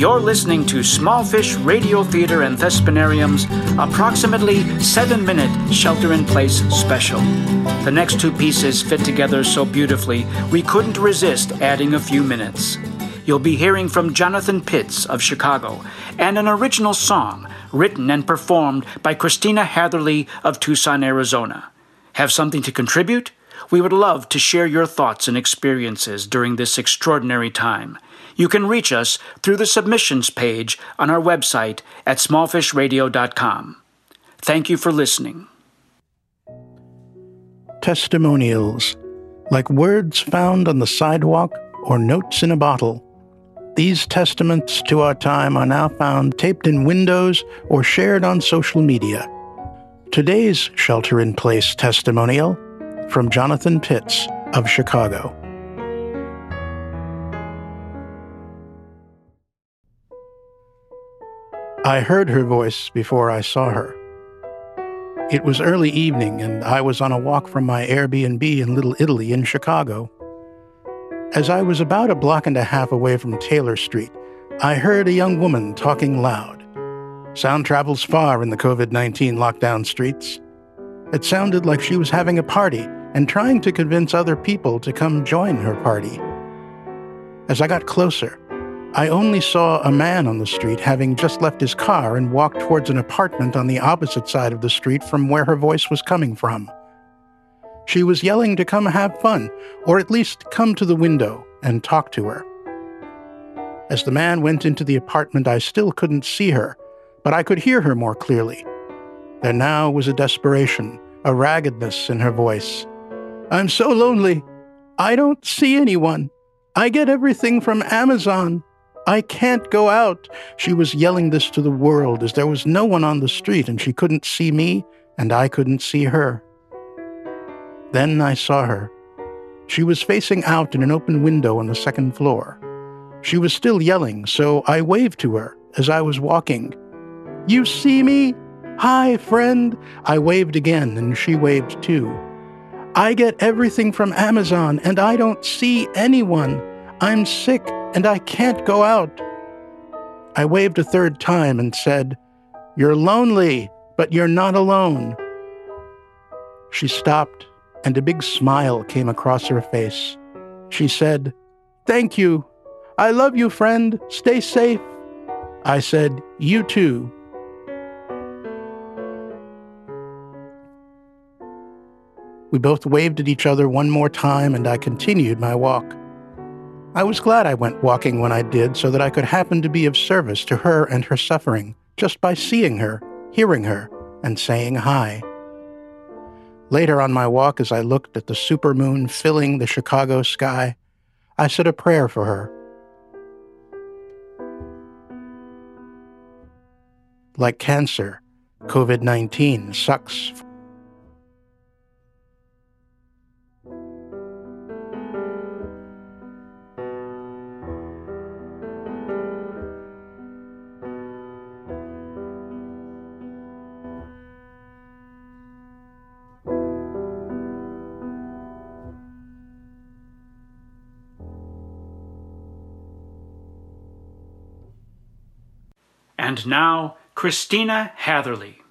You're listening to Smallfish Radio Theater and Thespinarium's approximately seven minute shelter in place special. The next two pieces fit together so beautifully, we couldn't resist adding a few minutes. You'll be hearing from Jonathan Pitts of Chicago and an original song written and performed by Christina Hatherley of Tucson, Arizona. Have something to contribute? We would love to share your thoughts and experiences during this extraordinary time. You can reach us through the submissions page on our website at smallfishradio.com. Thank you for listening. Testimonials, like words found on the sidewalk or notes in a bottle. These testaments to our time are now found taped in windows or shared on social media. Today's shelter in place testimonial from Jonathan Pitts of Chicago. I heard her voice before I saw her. It was early evening, and I was on a walk from my Airbnb in Little Italy in Chicago. As I was about a block and a half away from Taylor Street, I heard a young woman talking loud. Sound travels far in the COVID 19 lockdown streets. It sounded like she was having a party and trying to convince other people to come join her party. As I got closer, I only saw a man on the street having just left his car and walked towards an apartment on the opposite side of the street from where her voice was coming from. She was yelling to come have fun, or at least come to the window and talk to her. As the man went into the apartment, I still couldn't see her, but I could hear her more clearly. There now was a desperation, a raggedness in her voice. I'm so lonely. I don't see anyone. I get everything from Amazon. I can't go out. She was yelling this to the world as there was no one on the street and she couldn't see me and I couldn't see her. Then I saw her. She was facing out in an open window on the second floor. She was still yelling, so I waved to her as I was walking. You see me? Hi, friend. I waved again and she waved too. I get everything from Amazon and I don't see anyone. I'm sick and I can't go out. I waved a third time and said, You're lonely, but you're not alone. She stopped, and a big smile came across her face. She said, Thank you. I love you, friend. Stay safe. I said, You too. We both waved at each other one more time, and I continued my walk. I was glad I went walking when I did so that I could happen to be of service to her and her suffering just by seeing her, hearing her, and saying hi. Later on my walk, as I looked at the supermoon filling the Chicago sky, I said a prayer for her. Like cancer, COVID 19 sucks And now, Christina Hatherley.